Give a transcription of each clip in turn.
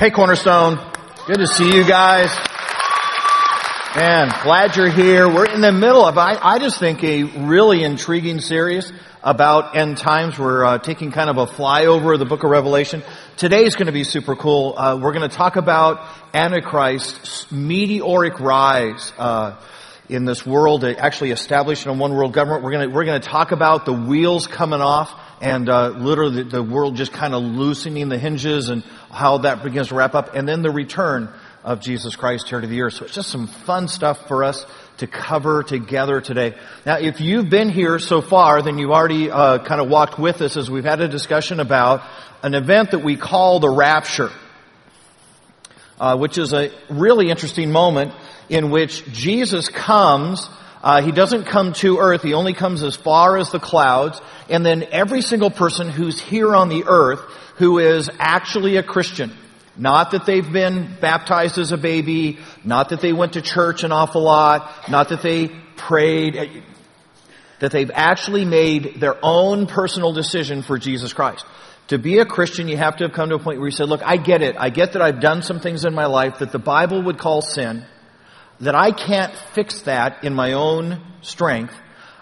Hey, Cornerstone. Good to see you guys. Man, glad you're here. We're in the middle of, I, I just think, a really intriguing series about end times. We're uh, taking kind of a flyover of the book of Revelation. Today is going to be super cool. Uh, we're going to talk about Antichrist's meteoric rise. Uh, in this world, actually established in a one world government. We're going we're to talk about the wheels coming off and uh, literally the, the world just kind of loosening the hinges and how that begins to wrap up, and then the return of Jesus Christ here to the earth. So it's just some fun stuff for us to cover together today. Now, if you've been here so far, then you've already uh, kind of walked with us as we've had a discussion about an event that we call the rapture, uh, which is a really interesting moment in which Jesus comes uh, he doesn't come to earth. He only comes as far as the clouds. And then every single person who's here on the earth who is actually a Christian, not that they've been baptized as a baby, not that they went to church an awful lot, not that they prayed, that they've actually made their own personal decision for Jesus Christ. To be a Christian, you have to have come to a point where you say, look, I get it. I get that I've done some things in my life that the Bible would call sin that I can't fix that in my own strength.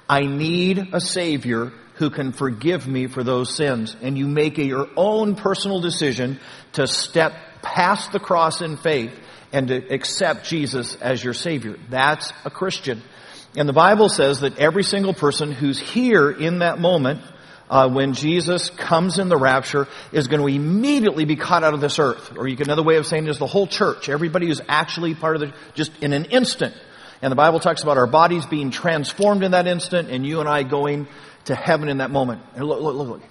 I need a Savior who can forgive me for those sins. And you make your own personal decision to step past the cross in faith and to accept Jesus as your Savior. That's a Christian. And the Bible says that every single person who's here in that moment uh, when Jesus comes in the rapture is going to immediately be caught out of this earth. Or you another way of saying it is the whole church. Everybody who's actually part of the, just in an instant. And the Bible talks about our bodies being transformed in that instant and you and I going to heaven in that moment. And look, look, look, look.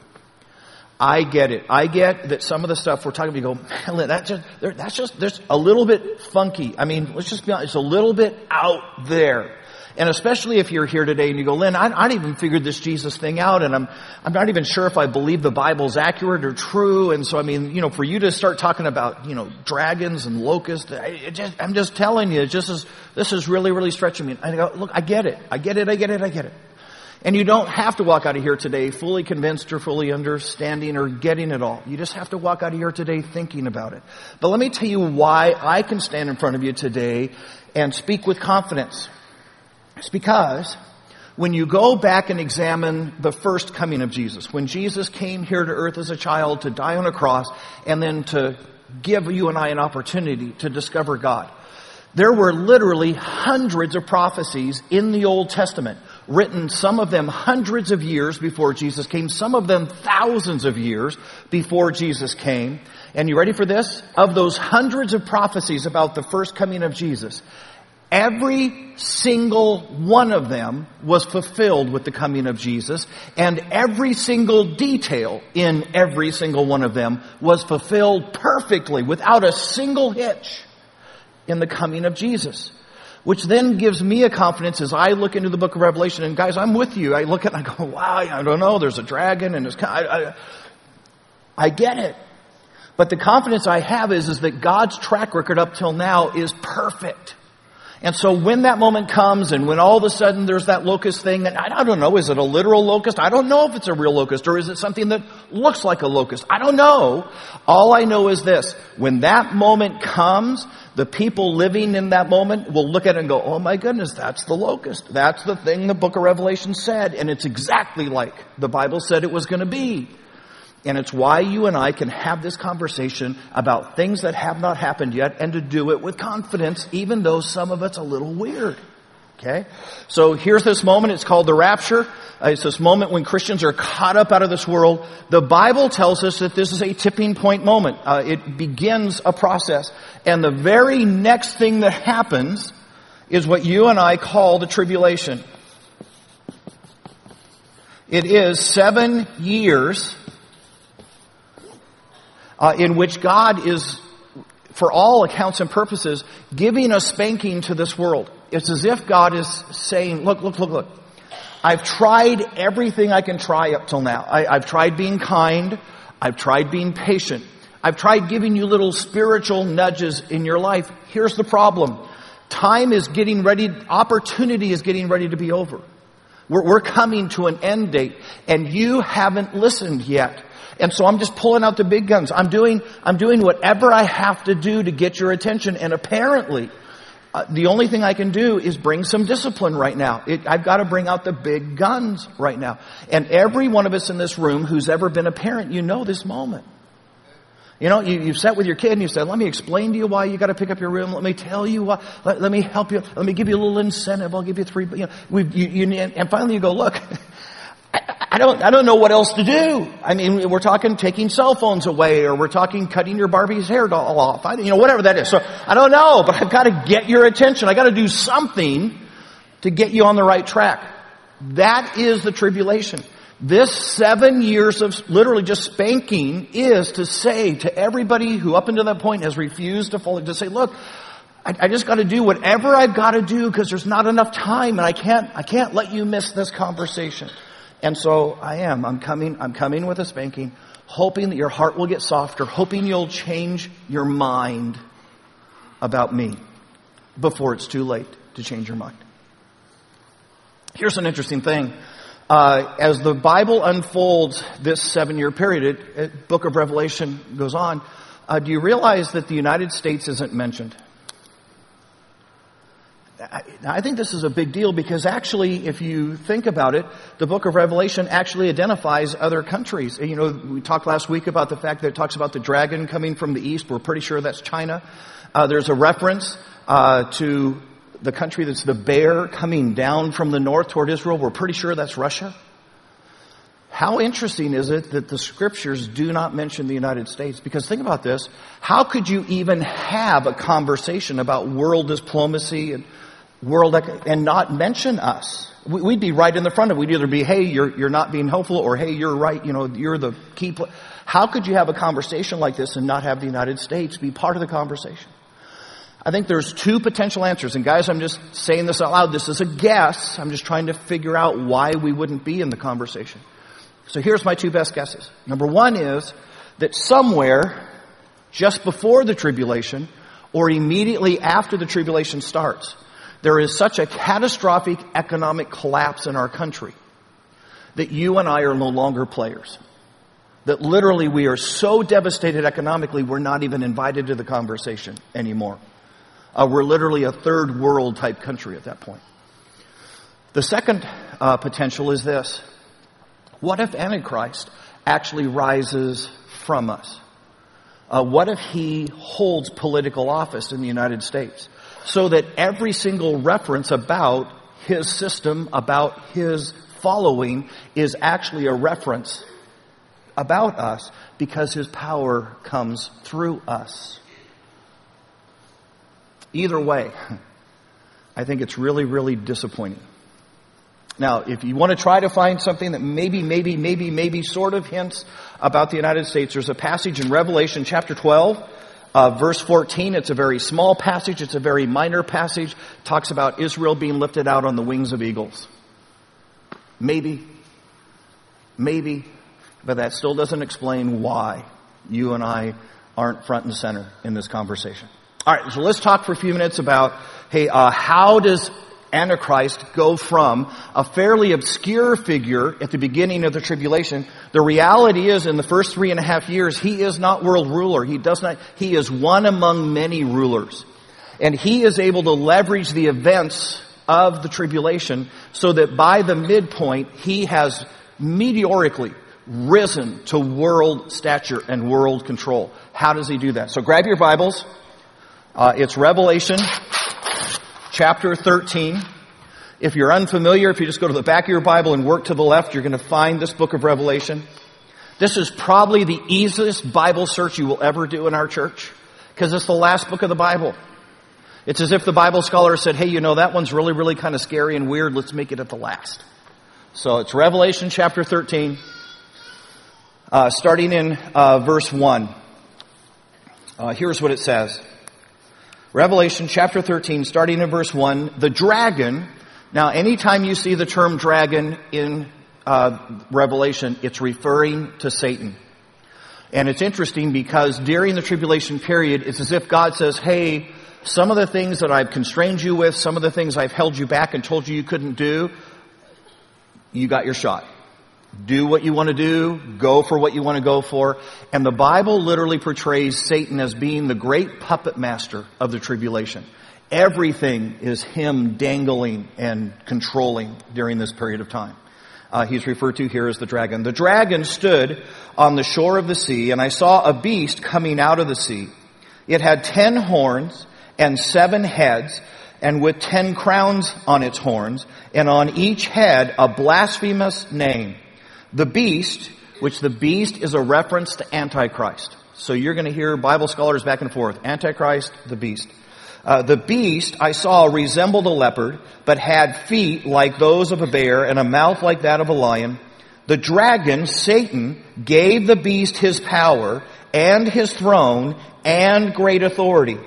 I get it. I get that some of the stuff we're talking about, you go, man, that's just, that's just, there's a little bit funky. I mean, let's just be honest, it's a little bit out there. And especially if you're here today and you go, Lynn, I, I even figured this Jesus thing out and I'm, I'm not even sure if I believe the Bible's accurate or true. And so, I mean, you know, for you to start talking about, you know, dragons and locusts, I, just, I'm just telling you, just is, this is really, really stretching me. I go, look, I get it. I get it. I get it. I get it. And you don't have to walk out of here today fully convinced or fully understanding or getting it all. You just have to walk out of here today thinking about it. But let me tell you why I can stand in front of you today and speak with confidence. It's because when you go back and examine the first coming of Jesus, when Jesus came here to earth as a child to die on a cross and then to give you and I an opportunity to discover God, there were literally hundreds of prophecies in the Old Testament, written some of them hundreds of years before Jesus came, some of them thousands of years before Jesus came. And you ready for this? Of those hundreds of prophecies about the first coming of Jesus, Every single one of them was fulfilled with the coming of Jesus, and every single detail in every single one of them was fulfilled perfectly without a single hitch in the coming of Jesus. Which then gives me a confidence as I look into the book of Revelation, and guys, I'm with you. I look at it and I go, wow, I don't know, there's a dragon and it's, I, I, I get it. But the confidence I have is, is that God's track record up till now is perfect. And so when that moment comes and when all of a sudden there's that locust thing, and I don't know, is it a literal locust? I don't know if it's a real locust or is it something that looks like a locust? I don't know. All I know is this. When that moment comes, the people living in that moment will look at it and go, oh my goodness, that's the locust. That's the thing the book of Revelation said. And it's exactly like the Bible said it was going to be. And it's why you and I can have this conversation about things that have not happened yet and to do it with confidence, even though some of it's a little weird. Okay? So here's this moment. It's called the rapture. Uh, it's this moment when Christians are caught up out of this world. The Bible tells us that this is a tipping point moment. Uh, it begins a process. And the very next thing that happens is what you and I call the tribulation. It is seven years uh, in which God is, for all accounts and purposes, giving a spanking to this world. It's as if God is saying, look, look, look, look. I've tried everything I can try up till now. I, I've tried being kind. I've tried being patient. I've tried giving you little spiritual nudges in your life. Here's the problem. Time is getting ready, opportunity is getting ready to be over. We're, we're coming to an end date and you haven't listened yet. And so I'm just pulling out the big guns. I'm doing, I'm doing whatever I have to do to get your attention. And apparently, uh, the only thing I can do is bring some discipline right now. It, I've got to bring out the big guns right now. And every one of us in this room who's ever been a parent, you know this moment. You know, you, you've sat with your kid and you said, let me explain to you why you got to pick up your room. Let me tell you why. Let, let, me help you. Let me give you a little incentive. I'll give you three. You know, we, you, you, and finally you go, look, I, don't, I don't know what else to do. I mean, we're talking taking cell phones away or we're talking cutting your Barbie's hair doll off. I, you know, whatever that is. So I don't know, but I've got to get your attention. I got to do something to get you on the right track. That is the tribulation. This seven years of literally just spanking is to say to everybody who up until that point has refused to follow, to say, look, I, I just gotta do whatever I've gotta do because there's not enough time and I can't, I can't let you miss this conversation. And so I am. I'm coming, I'm coming with a spanking, hoping that your heart will get softer, hoping you'll change your mind about me before it's too late to change your mind. Here's an interesting thing uh, as the Bible unfolds this seven year period, it, it, Book of Revelation goes on. Uh, do you realize that the United States isn't mentioned? I, think this is a big deal because actually, if you think about it, the book of Revelation actually identifies other countries. You know, we talked last week about the fact that it talks about the dragon coming from the east. We're pretty sure that's China. Uh, there's a reference uh, to the country that's the bear coming down from the north toward Israel, we're pretty sure that's Russia. How interesting is it that the scriptures do not mention the United States? Because think about this. How could you even have a conversation about world diplomacy and world and not mention us? We'd be right in the front of it. We'd either be, hey, you're, you're not being helpful or hey, you're right, you know, you're the key. Pl-. How could you have a conversation like this and not have the United States be part of the conversation? I think there's two potential answers. And guys, I'm just saying this out loud. This is a guess. I'm just trying to figure out why we wouldn't be in the conversation. So here's my two best guesses. Number one is that somewhere just before the tribulation or immediately after the tribulation starts, there is such a catastrophic economic collapse in our country that you and I are no longer players. That literally we are so devastated economically, we're not even invited to the conversation anymore. Uh, we're literally a third world type country at that point. The second uh, potential is this. What if Antichrist actually rises from us? Uh, what if he holds political office in the United States? So that every single reference about his system, about his following, is actually a reference about us because his power comes through us. Either way, I think it's really, really disappointing. Now, if you want to try to find something that maybe, maybe, maybe, maybe sort of hints about the United States, there's a passage in Revelation chapter 12, uh, verse 14. It's a very small passage. It's a very minor passage. Talks about Israel being lifted out on the wings of eagles. Maybe, maybe, but that still doesn't explain why you and I aren't front and center in this conversation. All right, so let's talk for a few minutes about, hey, uh, how does Antichrist go from a fairly obscure figure at the beginning of the tribulation. The reality is in the first three and a half years, he is not world ruler. He does not, he is one among many rulers. And he is able to leverage the events of the tribulation so that by the midpoint, he has meteorically risen to world stature and world control. How does he do that? So grab your Bibles. Uh, it's Revelation chapter 13. If you're unfamiliar, if you just go to the back of your Bible and work to the left, you're going to find this book of Revelation. This is probably the easiest Bible search you will ever do in our church because it's the last book of the Bible. It's as if the Bible scholar said, hey, you know, that one's really, really kind of scary and weird. Let's make it at the last. So it's Revelation chapter 13, uh, starting in uh, verse 1. Uh, here's what it says. Revelation chapter 13, starting in verse 1, the dragon. Now, anytime you see the term dragon in uh, Revelation, it's referring to Satan. And it's interesting because during the tribulation period, it's as if God says, hey, some of the things that I've constrained you with, some of the things I've held you back and told you you couldn't do, you got your shot. Do what you want to do, go for what you want to go for. And the Bible literally portrays Satan as being the great puppet master of the tribulation. Everything is him dangling and controlling during this period of time. Uh, he's referred to here as the dragon. The dragon stood on the shore of the sea, and I saw a beast coming out of the sea. It had ten horns and seven heads, and with ten crowns on its horns, and on each head a blasphemous name. The beast, which the beast is a reference to Antichrist. So you're going to hear Bible scholars back and forth. Antichrist, the beast. Uh, the beast I saw resembled a leopard, but had feet like those of a bear and a mouth like that of a lion. The dragon, Satan, gave the beast his power and his throne and great authority.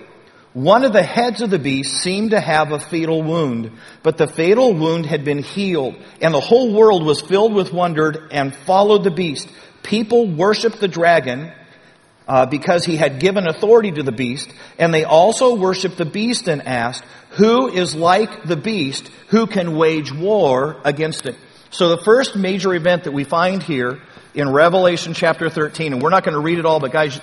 One of the heads of the beast seemed to have a fatal wound, but the fatal wound had been healed, and the whole world was filled with wonder and followed the beast. People worshiped the dragon uh, because he had given authority to the beast, and they also worshiped the beast and asked, "Who is like the beast? Who can wage war against it?" So the first major event that we find here in Revelation chapter 13, and we're not going to read it all, but guys,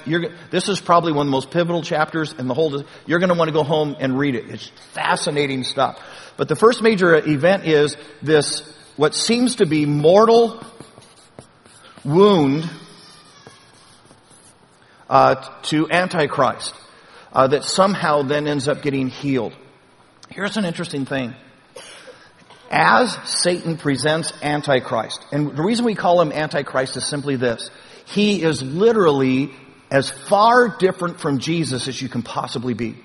this is probably one of the most pivotal chapters in the whole, you're going to want to go home and read it. It's fascinating stuff. But the first major event is this, what seems to be mortal wound uh, to Antichrist uh, that somehow then ends up getting healed. Here's an interesting thing as Satan presents Antichrist, and the reason we call him Antichrist is simply this. He is literally as far different from Jesus as you can possibly be.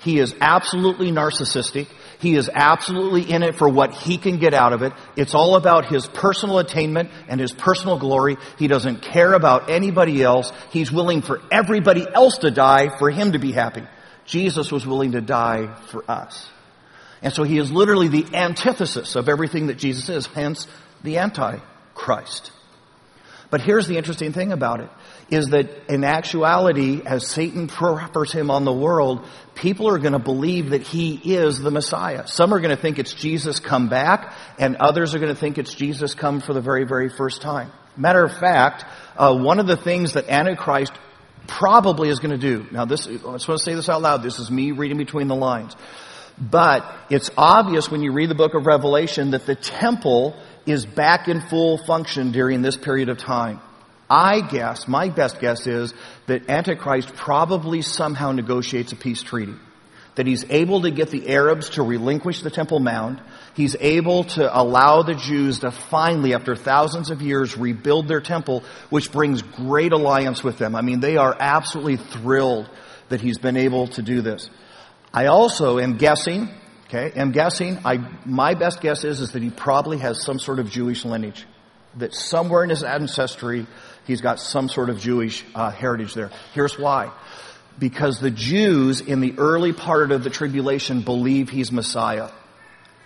He is absolutely narcissistic. He is absolutely in it for what he can get out of it. It's all about his personal attainment and his personal glory. He doesn't care about anybody else. He's willing for everybody else to die for him to be happy. Jesus was willing to die for us. And so he is literally the antithesis of everything that Jesus is, hence the Antichrist. But here's the interesting thing about it, is that in actuality, as Satan proffers him on the world, people are going to believe that he is the Messiah. Some are going to think it's Jesus come back, and others are going to think it's Jesus come for the very, very first time. Matter of fact, uh, one of the things that Antichrist probably is going to do, now this, I just want to say this out loud, this is me reading between the lines. But it's obvious when you read the book of Revelation that the temple is back in full function during this period of time. I guess, my best guess is that Antichrist probably somehow negotiates a peace treaty. That he's able to get the Arabs to relinquish the Temple Mount. He's able to allow the Jews to finally, after thousands of years, rebuild their temple, which brings great alliance with them. I mean, they are absolutely thrilled that he's been able to do this. I also am guessing, okay, am guessing, I, my best guess is, is that he probably has some sort of Jewish lineage. That somewhere in his ancestry, he's got some sort of Jewish uh, heritage there. Here's why. Because the Jews in the early part of the tribulation believe he's Messiah.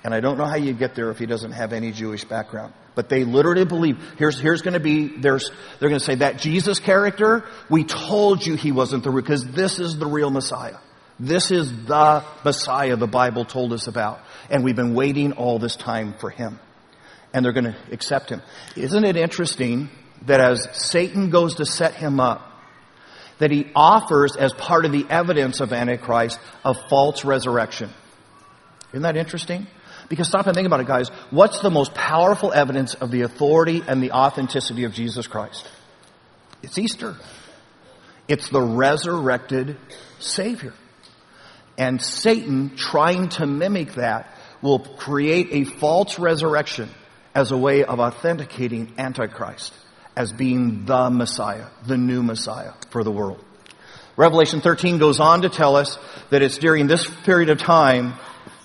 And I don't know how you get there if he doesn't have any Jewish background. But they literally believe, here's, here's gonna be, there's, they're gonna say that Jesus character, we told you he wasn't the because this is the real Messiah. This is the Messiah the Bible told us about. And we've been waiting all this time for him. And they're going to accept him. Isn't it interesting that as Satan goes to set him up, that he offers as part of the evidence of Antichrist a false resurrection? Isn't that interesting? Because stop and think about it, guys. What's the most powerful evidence of the authority and the authenticity of Jesus Christ? It's Easter. It's the resurrected Savior. And Satan, trying to mimic that, will create a false resurrection as a way of authenticating Antichrist as being the Messiah, the new Messiah for the world. Revelation 13 goes on to tell us that it's during this period of time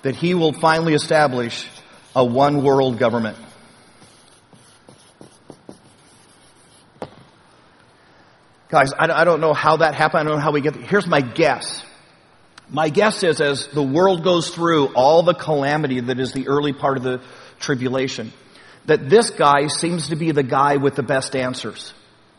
that he will finally establish a one world government. Guys, I don't know how that happened. I don't know how we get there. Here's my guess. My guess is as the world goes through all the calamity that is the early part of the tribulation, that this guy seems to be the guy with the best answers.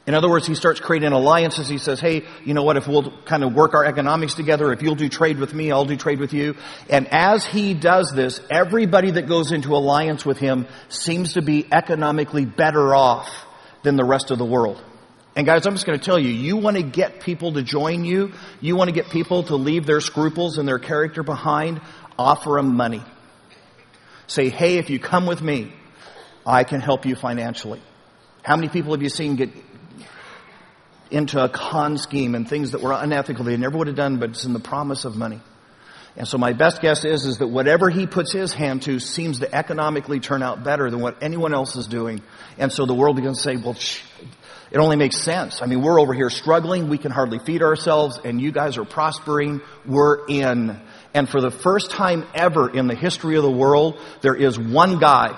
In other words, he starts creating alliances. He says, hey, you know what, if we'll kind of work our economics together, if you'll do trade with me, I'll do trade with you. And as he does this, everybody that goes into alliance with him seems to be economically better off than the rest of the world. And guys, I'm just going to tell you, you want to get people to join you, you want to get people to leave their scruples and their character behind, offer them money. Say, hey, if you come with me, I can help you financially. How many people have you seen get into a con scheme and things that were unethical they never would have done, but it's in the promise of money. And so my best guess is, is that whatever he puts his hand to seems to economically turn out better than what anyone else is doing. And so the world begins to say, well, it only makes sense. I mean, we're over here struggling. We can hardly feed ourselves and you guys are prospering. We're in. And for the first time ever in the history of the world, there is one guy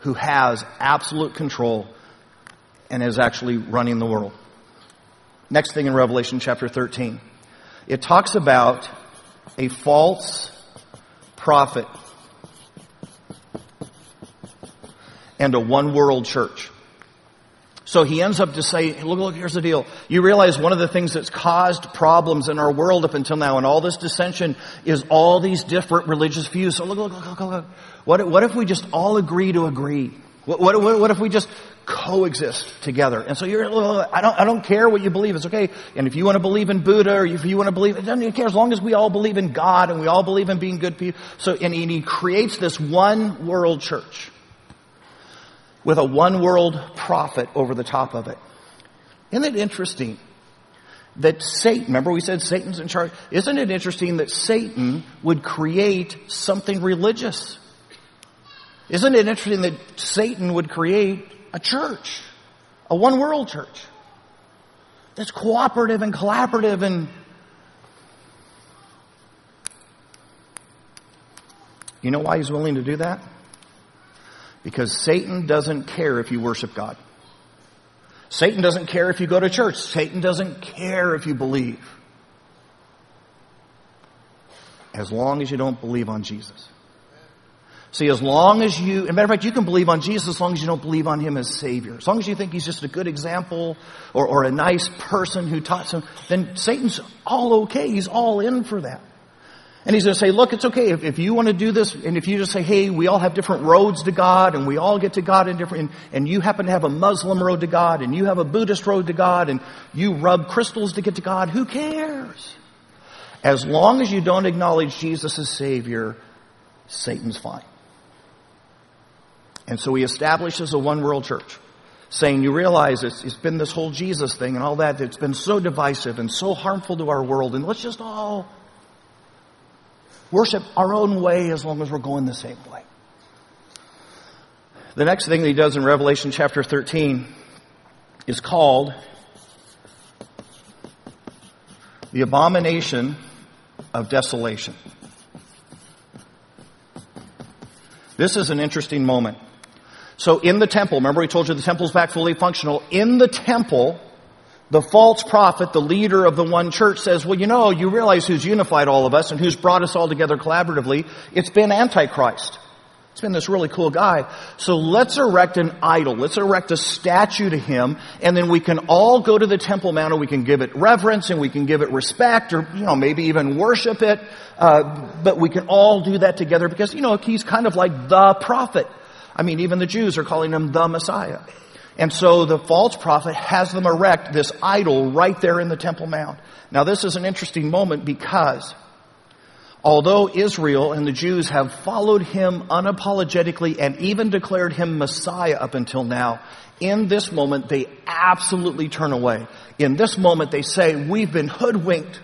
who has absolute control and is actually running the world. Next thing in Revelation chapter 13. It talks about a false prophet and a one world church. So he ends up to say, look, look, here's the deal. You realize one of the things that's caused problems in our world up until now and all this dissension is all these different religious views. So look, look, look, look, look. What, what if we just all agree to agree? What, what, what if we just coexist together? And so you're, I don't, I don't care what you believe. It's okay. And if you want to believe in Buddha or if you want to believe, it doesn't even care as long as we all believe in God and we all believe in being good people. So, and he, and he creates this one world church with a one world prophet over the top of it. Isn't it interesting that Satan, remember we said Satan's in charge? Isn't it interesting that Satan would create something religious? Isn't it interesting that Satan would create a church, a one world church that's cooperative and collaborative and you know why he's willing to do that? Because Satan doesn't care if you worship God. Satan doesn't care if you go to church. Satan doesn't care if you believe. As long as you don't believe on Jesus. See, as long as you, as a matter of fact, you can believe on Jesus as long as you don't believe on Him as Savior. As long as you think He's just a good example or, or a nice person who taught some, then Satan's all okay. He's all in for that. And he's going to say, look, it's okay. If, if you want to do this, and if you just say, hey, we all have different roads to God, and we all get to God in different, and, and you happen to have a Muslim road to God, and you have a Buddhist road to God, and you rub crystals to get to God, who cares? As long as you don't acknowledge Jesus as Savior, Satan's fine. And so he establishes a one world church, saying, You realize it's, it's been this whole Jesus thing and all that, it's been so divisive and so harmful to our world, and let's just all worship our own way as long as we're going the same way. The next thing that he does in Revelation chapter 13 is called the abomination of desolation. This is an interesting moment. So in the temple, remember we told you the temple's back fully functional. In the temple, the false prophet, the leader of the one church says, well, you know, you realize who's unified all of us and who's brought us all together collaboratively. It's been Antichrist. It's been this really cool guy. So let's erect an idol. Let's erect a statue to him and then we can all go to the Temple Mount and we can give it reverence and we can give it respect or, you know, maybe even worship it. Uh, but we can all do that together because, you know, he's kind of like the prophet. I mean, even the Jews are calling him the Messiah. And so the false prophet has them erect this idol right there in the Temple Mount. Now this is an interesting moment because although Israel and the Jews have followed him unapologetically and even declared him Messiah up until now, in this moment they absolutely turn away. In this moment they say, we've been hoodwinked.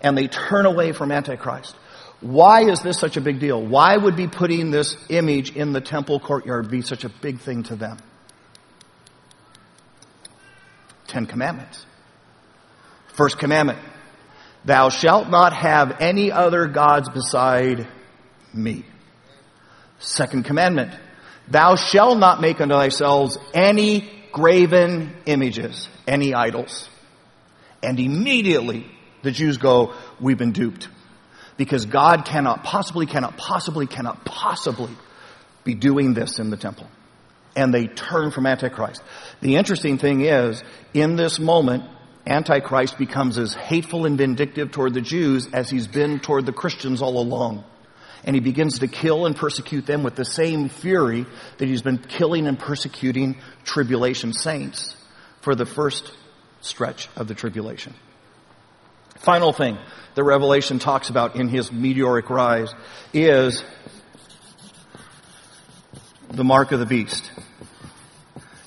And they turn away from Antichrist. Why is this such a big deal? Why would be putting this image in the temple courtyard be such a big thing to them? Ten Commandments. First commandment. Thou shalt not have any other gods beside me. Second commandment. Thou shalt not make unto thyself any graven images, any idols. And immediately the Jews go, we've been duped because God cannot possibly, cannot possibly, cannot possibly be doing this in the temple. and they turn from Antichrist. The interesting thing is, in this moment, Antichrist becomes as hateful and vindictive toward the Jews as he's been toward the Christians all along. And he begins to kill and persecute them with the same fury that he's been killing and persecuting tribulation saints for the first stretch of the tribulation. Final thing that Revelation talks about in his meteoric rise is the mark of the beast.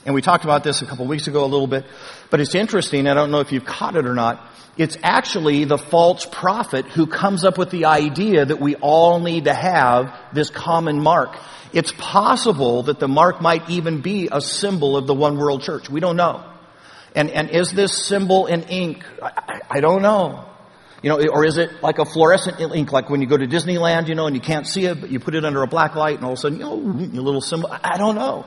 And we talked about this a couple weeks ago a little bit, but it's interesting. I don't know if you've caught it or not. It's actually the false prophet who comes up with the idea that we all need to have this common mark. It's possible that the mark might even be a symbol of the one world church. We don't know. And, and is this symbol in ink? I, I don't know. You know, or is it like a fluorescent ink, like when you go to Disneyland, you know, and you can't see it, but you put it under a black light and all of a sudden, you know, your little symbol. I don't know.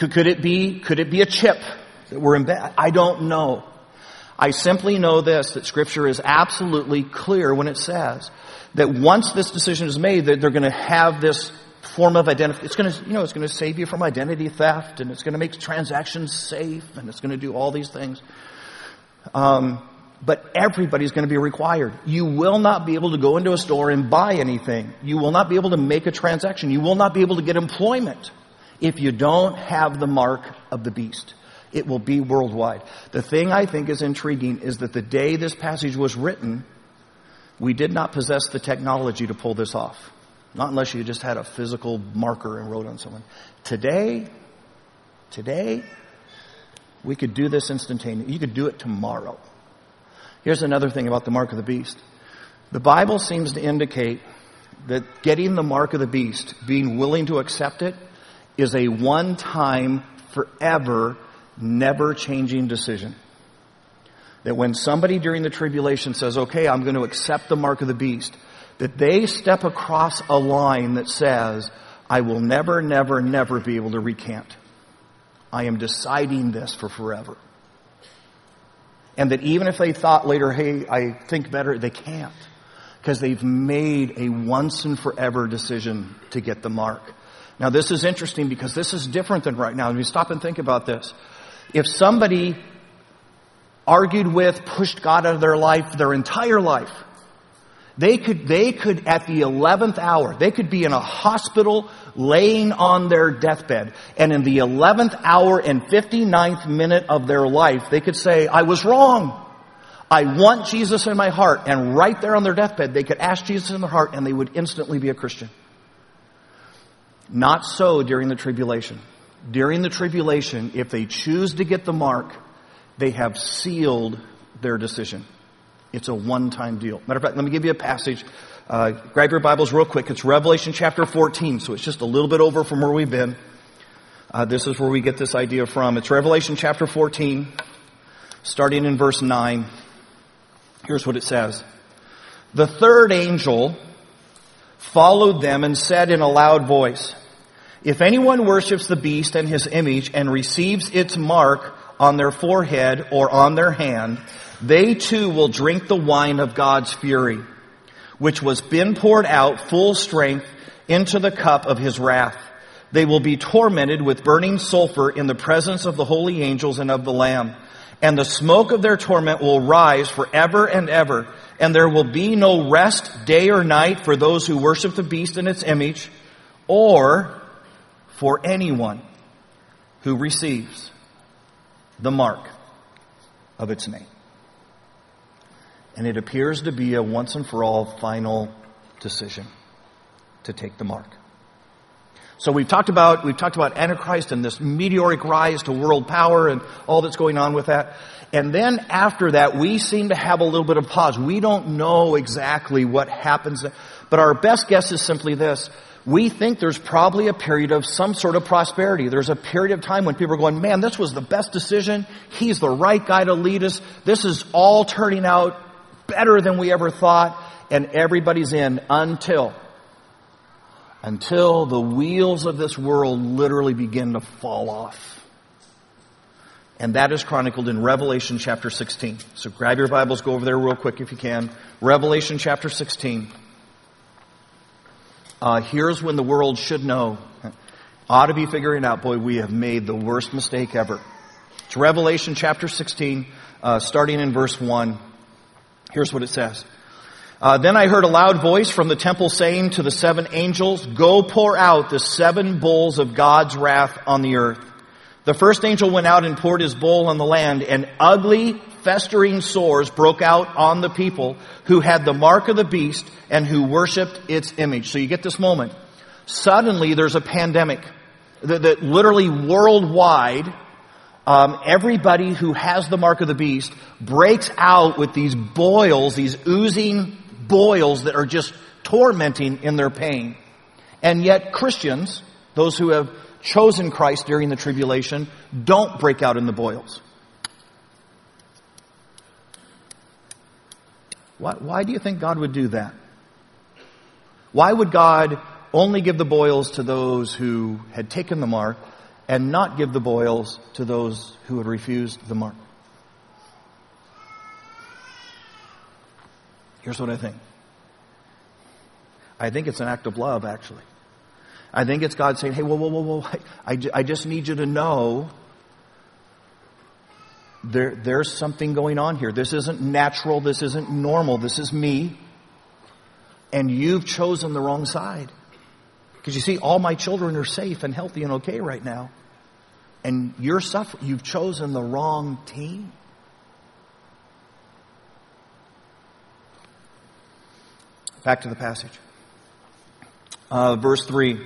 Could, could it be, could it be a chip that we're in bed? I don't know. I simply know this, that scripture is absolutely clear when it says that once this decision is made, that they're going to have this form of identity. It's going to, you know, it's going to save you from identity theft and it's going to make transactions safe and it's going to do all these things. Um, but everybody's going to be required. You will not be able to go into a store and buy anything. You will not be able to make a transaction. You will not be able to get employment if you don't have the mark of the beast. It will be worldwide. The thing I think is intriguing is that the day this passage was written, we did not possess the technology to pull this off. Not unless you just had a physical marker and wrote on someone. Today, today, we could do this instantaneously. You could do it tomorrow. Here's another thing about the mark of the beast. The Bible seems to indicate that getting the mark of the beast, being willing to accept it, is a one time, forever, never changing decision. That when somebody during the tribulation says, okay, I'm going to accept the mark of the beast, that they step across a line that says, I will never, never, never be able to recant. I am deciding this for forever. And that even if they thought later, hey, I think better, they can't. Because they've made a once and forever decision to get the mark. Now this is interesting because this is different than right now. If you stop and think about this. If somebody argued with, pushed God out of their life their entire life, they could, they could at the 11th hour, they could be in a hospital laying on their deathbed. And in the 11th hour and 59th minute of their life, they could say, I was wrong. I want Jesus in my heart. And right there on their deathbed, they could ask Jesus in their heart and they would instantly be a Christian. Not so during the tribulation. During the tribulation, if they choose to get the mark, they have sealed their decision. It's a one-time deal. Matter of fact, let me give you a passage. Uh, grab your Bibles real quick. It's Revelation chapter 14, so it's just a little bit over from where we've been. Uh, this is where we get this idea from. It's Revelation chapter 14, starting in verse 9. Here's what it says. The third angel followed them and said in a loud voice, if anyone worships the beast and his image and receives its mark on their forehead or on their hand, they too will drink the wine of God's fury, which was been poured out full strength into the cup of his wrath. They will be tormented with burning sulfur in the presence of the holy angels and of the Lamb. And the smoke of their torment will rise forever and ever. And there will be no rest day or night for those who worship the beast and its image or for anyone who receives the mark of its name. And it appears to be a once and for all final decision to take the mark. So we've talked about, we've talked about Antichrist and this meteoric rise to world power and all that's going on with that. And then after that, we seem to have a little bit of pause. We don't know exactly what happens. But our best guess is simply this we think there's probably a period of some sort of prosperity. There's a period of time when people are going, man, this was the best decision. He's the right guy to lead us. This is all turning out better than we ever thought. And everybody's in until, until the wheels of this world literally begin to fall off. And that is chronicled in Revelation chapter 16. So grab your Bibles, go over there real quick if you can. Revelation chapter 16 uh, here's when the world should know. ought to be figuring out, boy, we have made the worst mistake ever. It's Revelation chapter 16, uh, starting in verse 1. Here's what it says. Uh, then I heard a loud voice from the temple saying to the seven angels, Go pour out the seven bowls of God's wrath on the earth. The first angel went out and poured his bowl on the land, and ugly, festering sores broke out on the people who had the mark of the beast and who worshiped its image. So you get this moment. Suddenly there's a pandemic that, that literally worldwide, um, everybody who has the mark of the beast breaks out with these boils, these oozing boils that are just tormenting in their pain. And yet Christians, those who have chosen Christ during the tribulation, don't break out in the boils. Why, why do you think God would do that? Why would God only give the boils to those who had taken the mark and not give the boils to those who had refused the mark. Here's what I think. I think it's an act of love, actually. I think it's God saying, hey, whoa, whoa, whoa, whoa, I, I just need you to know there, there's something going on here. This isn't natural. This isn't normal. This is me. And you've chosen the wrong side. Because you see, all my children are safe and healthy and okay right now. And you're suffering. You've chosen the wrong team. Back to the passage. Uh, verse 3.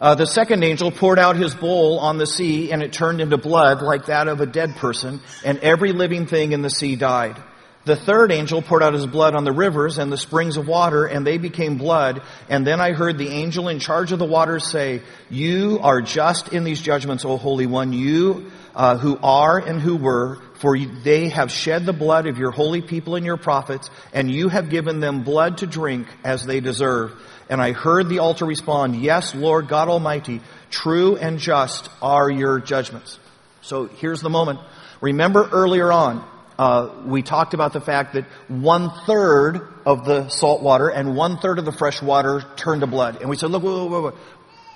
Uh, the second angel poured out his bowl on the sea, and it turned into blood like that of a dead person, and every living thing in the sea died. The third angel poured out his blood on the rivers and the springs of water, and they became blood. And then I heard the angel in charge of the waters say, You are just in these judgments, O Holy One, you uh, who are and who were, for they have shed the blood of your holy people and your prophets, and you have given them blood to drink as they deserve. And I heard the altar respond, Yes, Lord God Almighty, true and just are your judgments. So here's the moment. Remember earlier on, uh, we talked about the fact that one third of the salt water and one third of the fresh water turned to blood. And we said, look, wait, wait, wait,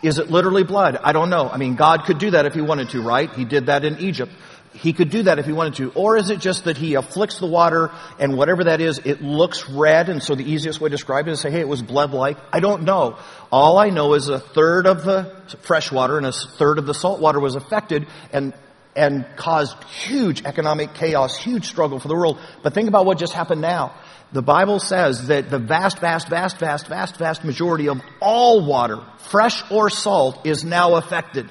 is it literally blood? I don't know. I mean, God could do that if he wanted to, right? He did that in Egypt. He could do that if he wanted to. Or is it just that he afflicts the water and whatever that is, it looks red and so the easiest way to describe it is say, hey, it was blood-like? I don't know. All I know is a third of the fresh water and a third of the salt water was affected and and caused huge economic chaos, huge struggle for the world. But think about what just happened now. The Bible says that the vast, vast, vast, vast, vast, vast majority of all water, fresh or salt, is now affected.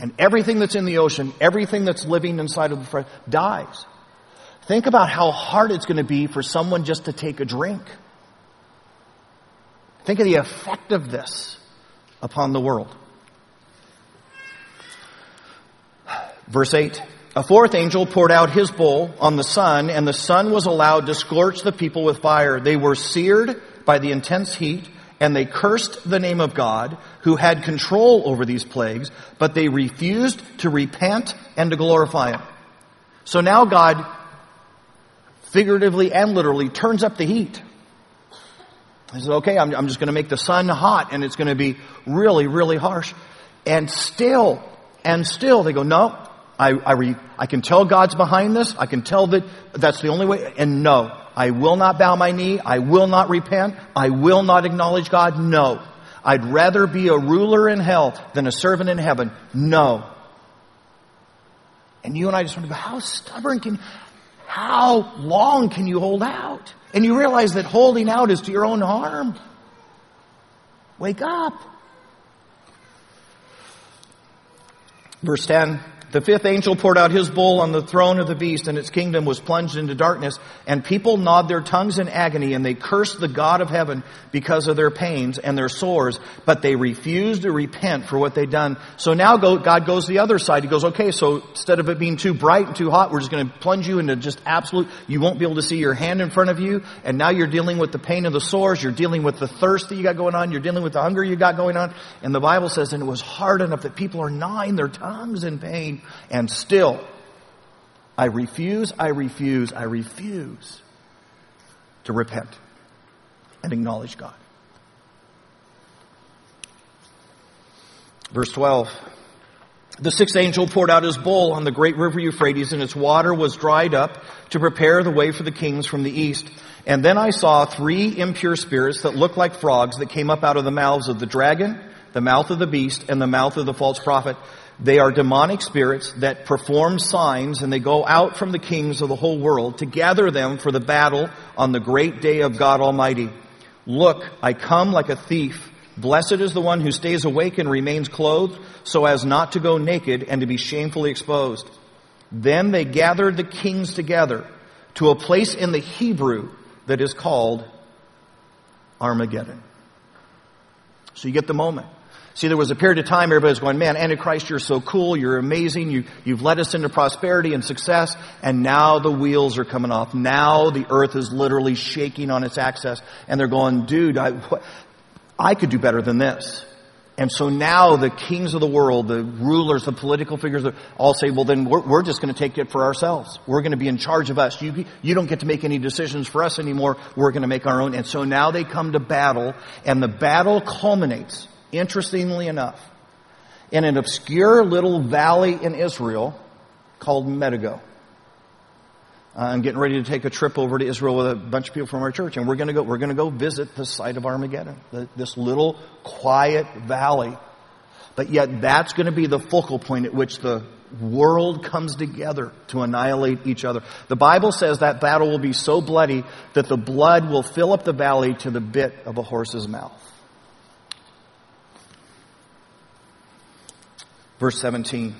And everything that's in the ocean, everything that's living inside of the fresh, dies. Think about how hard it's going to be for someone just to take a drink. Think of the effect of this upon the world. Verse 8. A fourth angel poured out his bowl on the sun, and the sun was allowed to scorch the people with fire. They were seared by the intense heat, and they cursed the name of God, who had control over these plagues, but they refused to repent and to glorify Him. So now God, figuratively and literally, turns up the heat. He says, okay, I'm, I'm just going to make the sun hot, and it's going to be really, really harsh. And still, and still, they go, no, I, I, re, I can tell God's behind this. I can tell that that's the only way. And no, I will not bow my knee. I will not repent. I will not acknowledge God. No. I'd rather be a ruler in hell than a servant in heaven. No. And you and I just want to go, how stubborn can, how long can you hold out? And you realize that holding out is to your own harm. Wake up. Verse 10. The fifth angel poured out his bowl on the throne of the beast and its kingdom was plunged into darkness and people gnawed their tongues in agony and they cursed the God of heaven because of their pains and their sores, but they refused to repent for what they'd done. So now God goes the other side. He goes, okay, so instead of it being too bright and too hot, we're just going to plunge you into just absolute, you won't be able to see your hand in front of you and now you're dealing with the pain of the sores, you're dealing with the thirst that you got going on, you're dealing with the hunger you got going on. And the Bible says, and it was hard enough that people are gnawing their tongues in pain and still, I refuse, I refuse, I refuse to repent and acknowledge God. Verse 12. The sixth angel poured out his bowl on the great river Euphrates, and its water was dried up to prepare the way for the kings from the east. And then I saw three impure spirits that looked like frogs that came up out of the mouths of the dragon, the mouth of the beast, and the mouth of the false prophet. They are demonic spirits that perform signs, and they go out from the kings of the whole world to gather them for the battle on the great day of God Almighty. Look, I come like a thief. Blessed is the one who stays awake and remains clothed so as not to go naked and to be shamefully exposed. Then they gathered the kings together to a place in the Hebrew that is called Armageddon. So you get the moment. See, there was a period of time everybody was going, man, Antichrist, you're so cool, you're amazing, you, you've led us into prosperity and success, and now the wheels are coming off. Now the earth is literally shaking on its axis, and they're going, dude, I, what, I could do better than this. And so now the kings of the world, the rulers, the political figures, all say, well then we're, we're just going to take it for ourselves. We're going to be in charge of us. You, you don't get to make any decisions for us anymore. We're going to make our own. And so now they come to battle and the battle culminates, interestingly enough, in an obscure little valley in Israel called Megiddo. Uh, I'm getting ready to take a trip over to Israel with a bunch of people from our church, and we're going to go. We're going to go visit the site of Armageddon, the, this little quiet valley. But yet, that's going to be the focal point at which the world comes together to annihilate each other. The Bible says that battle will be so bloody that the blood will fill up the valley to the bit of a horse's mouth. Verse 17.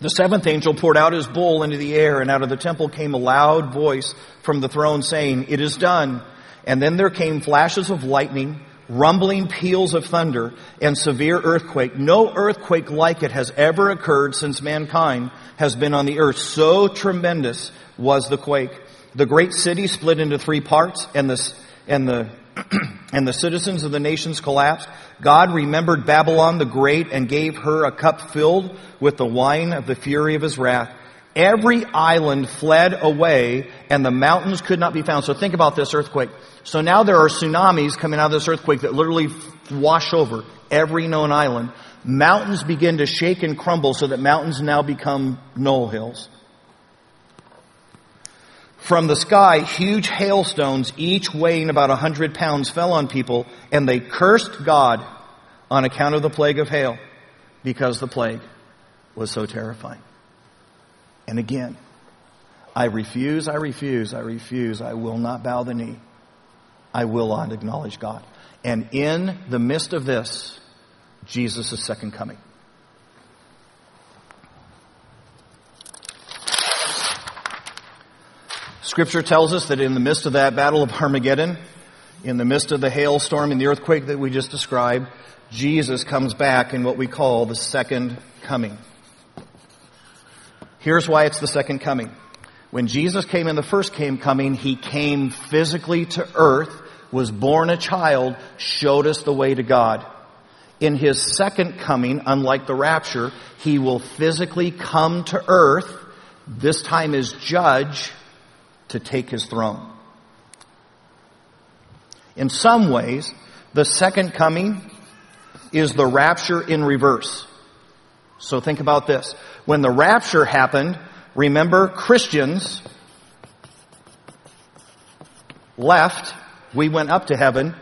The seventh angel poured out his bowl into the air, and out of the temple came a loud voice from the throne saying, It is done. And then there came flashes of lightning, rumbling peals of thunder, and severe earthquake. No earthquake like it has ever occurred since mankind has been on the earth. So tremendous was the quake. The great city split into three parts, and the, and the and the citizens of the nations collapsed. God remembered Babylon the Great and gave her a cup filled with the wine of the fury of his wrath. Every island fled away and the mountains could not be found. So think about this earthquake. So now there are tsunamis coming out of this earthquake that literally wash over every known island. Mountains begin to shake and crumble so that mountains now become knoll hills. From the sky, huge hailstones, each weighing about a hundred pounds, fell on people, and they cursed God on account of the plague of hail, because the plague was so terrifying. And again, I refuse, I refuse, I refuse, I will not bow the knee. I will not acknowledge God. And in the midst of this, Jesus' second coming. Scripture tells us that in the midst of that battle of Armageddon, in the midst of the hailstorm and the earthquake that we just described, Jesus comes back in what we call the second coming. Here's why it's the second coming. When Jesus came in the first came coming, he came physically to earth, was born a child, showed us the way to God. In his second coming, unlike the rapture, he will physically come to earth, this time as judge, to take his throne. In some ways, the second coming is the rapture in reverse. So think about this. When the rapture happened, remember Christians left, we went up to heaven,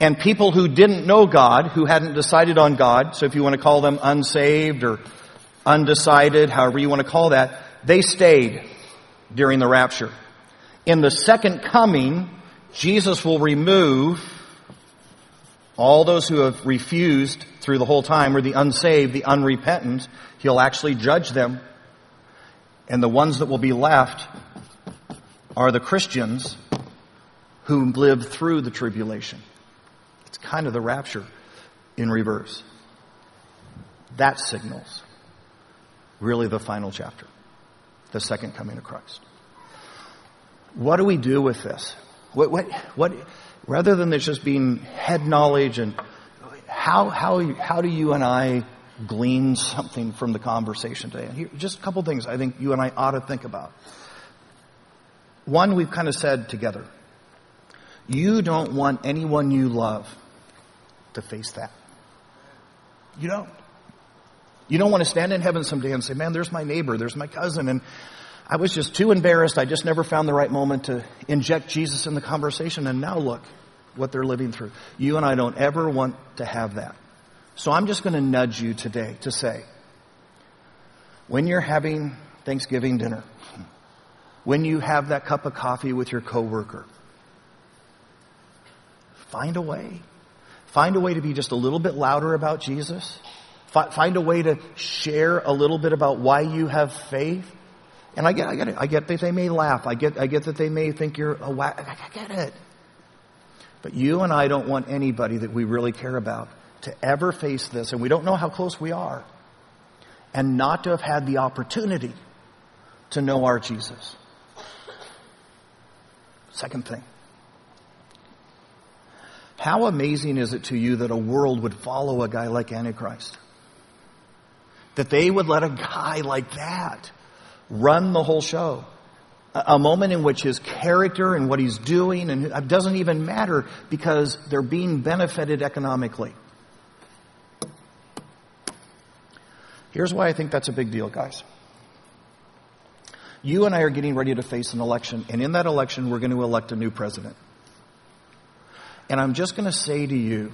and people who didn't know God, who hadn't decided on God, so if you want to call them unsaved or undecided, however you want to call that, they stayed during the rapture. In the second coming, Jesus will remove all those who have refused through the whole time, or the unsaved, the unrepentant. He'll actually judge them. And the ones that will be left are the Christians who lived through the tribulation. It's kind of the rapture in reverse. That signals really the final chapter, the second coming of Christ. What do we do with this? What, what, what, rather than this just being head knowledge and how, how, how do you and I glean something from the conversation today? Here, just a couple things I think you and I ought to think about. One, we've kind of said together. You don't want anyone you love to face that. You don't. You don't want to stand in heaven someday and say, man, there's my neighbor, there's my cousin, and I was just too embarrassed. I just never found the right moment to inject Jesus in the conversation, and now look what they're living through. You and I don't ever want to have that. So I'm just going to nudge you today to say, when you're having Thanksgiving dinner, when you have that cup of coffee with your coworker, find a way. Find a way to be just a little bit louder about Jesus. Find a way to share a little bit about why you have faith. And I get, I get it. I get that they may laugh. I get, I get that they may think you're a whack. I get it. But you and I don't want anybody that we really care about to ever face this, and we don't know how close we are, and not to have had the opportunity to know our Jesus. Second thing. How amazing is it to you that a world would follow a guy like Antichrist? That they would let a guy like that run the whole show. A moment in which his character and what he's doing and uh, doesn't even matter because they're being benefited economically. Here's why I think that's a big deal, guys. You and I are getting ready to face an election, and in that election, we're going to elect a new president. And I'm just going to say to you,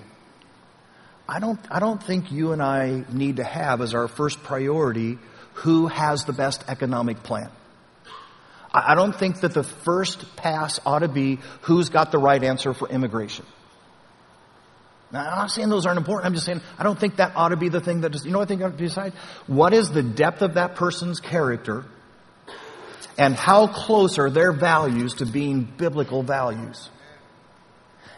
I don't, I don't think you and I need to have as our first priority who has the best economic plan. I, don't think that the first pass ought to be who's got the right answer for immigration. Now, I'm not saying those aren't important. I'm just saying I don't think that ought to be the thing that, you know, what I think I have to decide what is the depth of that person's character and how close are their values to being biblical values.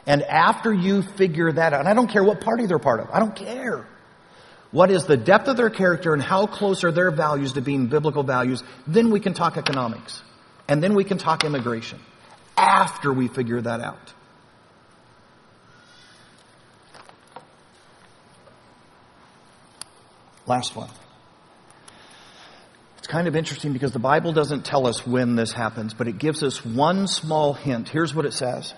And after you figure that out, and I don't care what party they're part of, I don't care. What is the depth of their character and how close are their values to being biblical values, then we can talk economics. And then we can talk immigration. After we figure that out. Last one. It's kind of interesting because the Bible doesn't tell us when this happens, but it gives us one small hint. Here's what it says.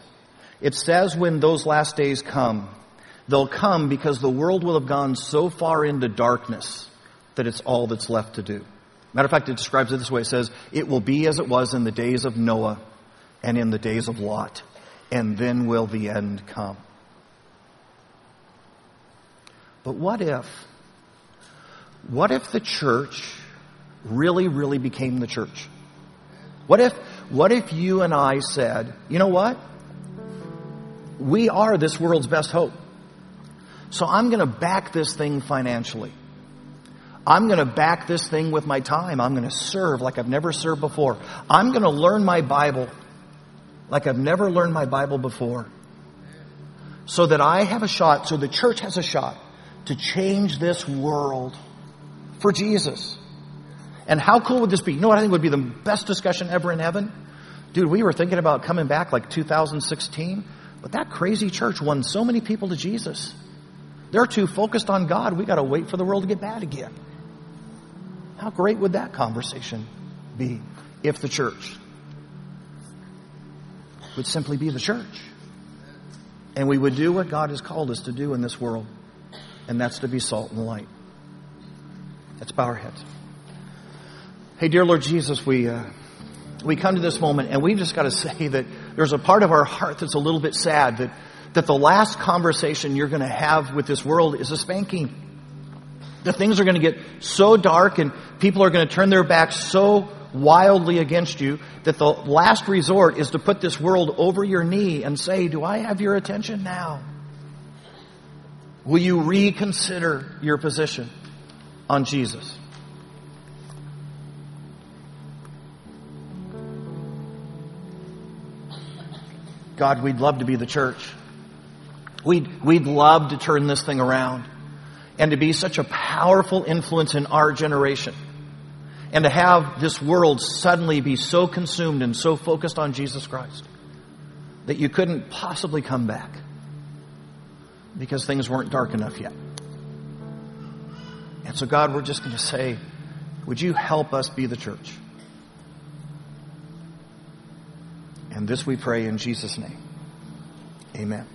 It says when those last days come, they'll come because the world will have gone so far into darkness that it's all that's left to do. Matter of fact, it describes it this way. It says, it will be as it was in the days of Noah and in the days of Lot, and then will the end come. But what if what if the church really, really became the church? What if, what if you and I said, you know what? We are this world's best hope. So I'm going to back this thing financially. I'm going to back this thing with my time. I'm going to serve like I've never served before. I'm going to learn my Bible like I've never learned my Bible before. So that I have a shot, so the church has a shot to change this world for Jesus. And how cool would this be? You know what I think would be the best discussion ever in heaven? Dude, we were thinking about coming back like 2016, but that crazy church won so many people to Jesus. They're too focused on God. We got to wait for the world to get bad again. How great would that conversation be if the church would simply be the church? And we would do what God has called us to do in this world, and that's to be salt and light. Let's bow our heads. Hey, dear Lord Jesus, we, uh, we come to this moment and we've just got to say that there's a part of our heart that's a little bit sad that, that the last conversation you're going to have with this world is a spanking. The things are going to get so dark and people are going to turn their backs so wildly against you that the last resort is to put this world over your knee and say, do I have your attention now? Will you reconsider your position? on Jesus. God, we'd love to be the church. We'd, we'd love to turn this thing around and to be such a powerful influence in our generation. And to have this world suddenly be so consumed and so focused on Jesus Christ that you couldn't possibly come back because things weren't dark enough yet. And so, God, we're just going to say, would you help us be the church? And this we pray in Jesus' name. Amen.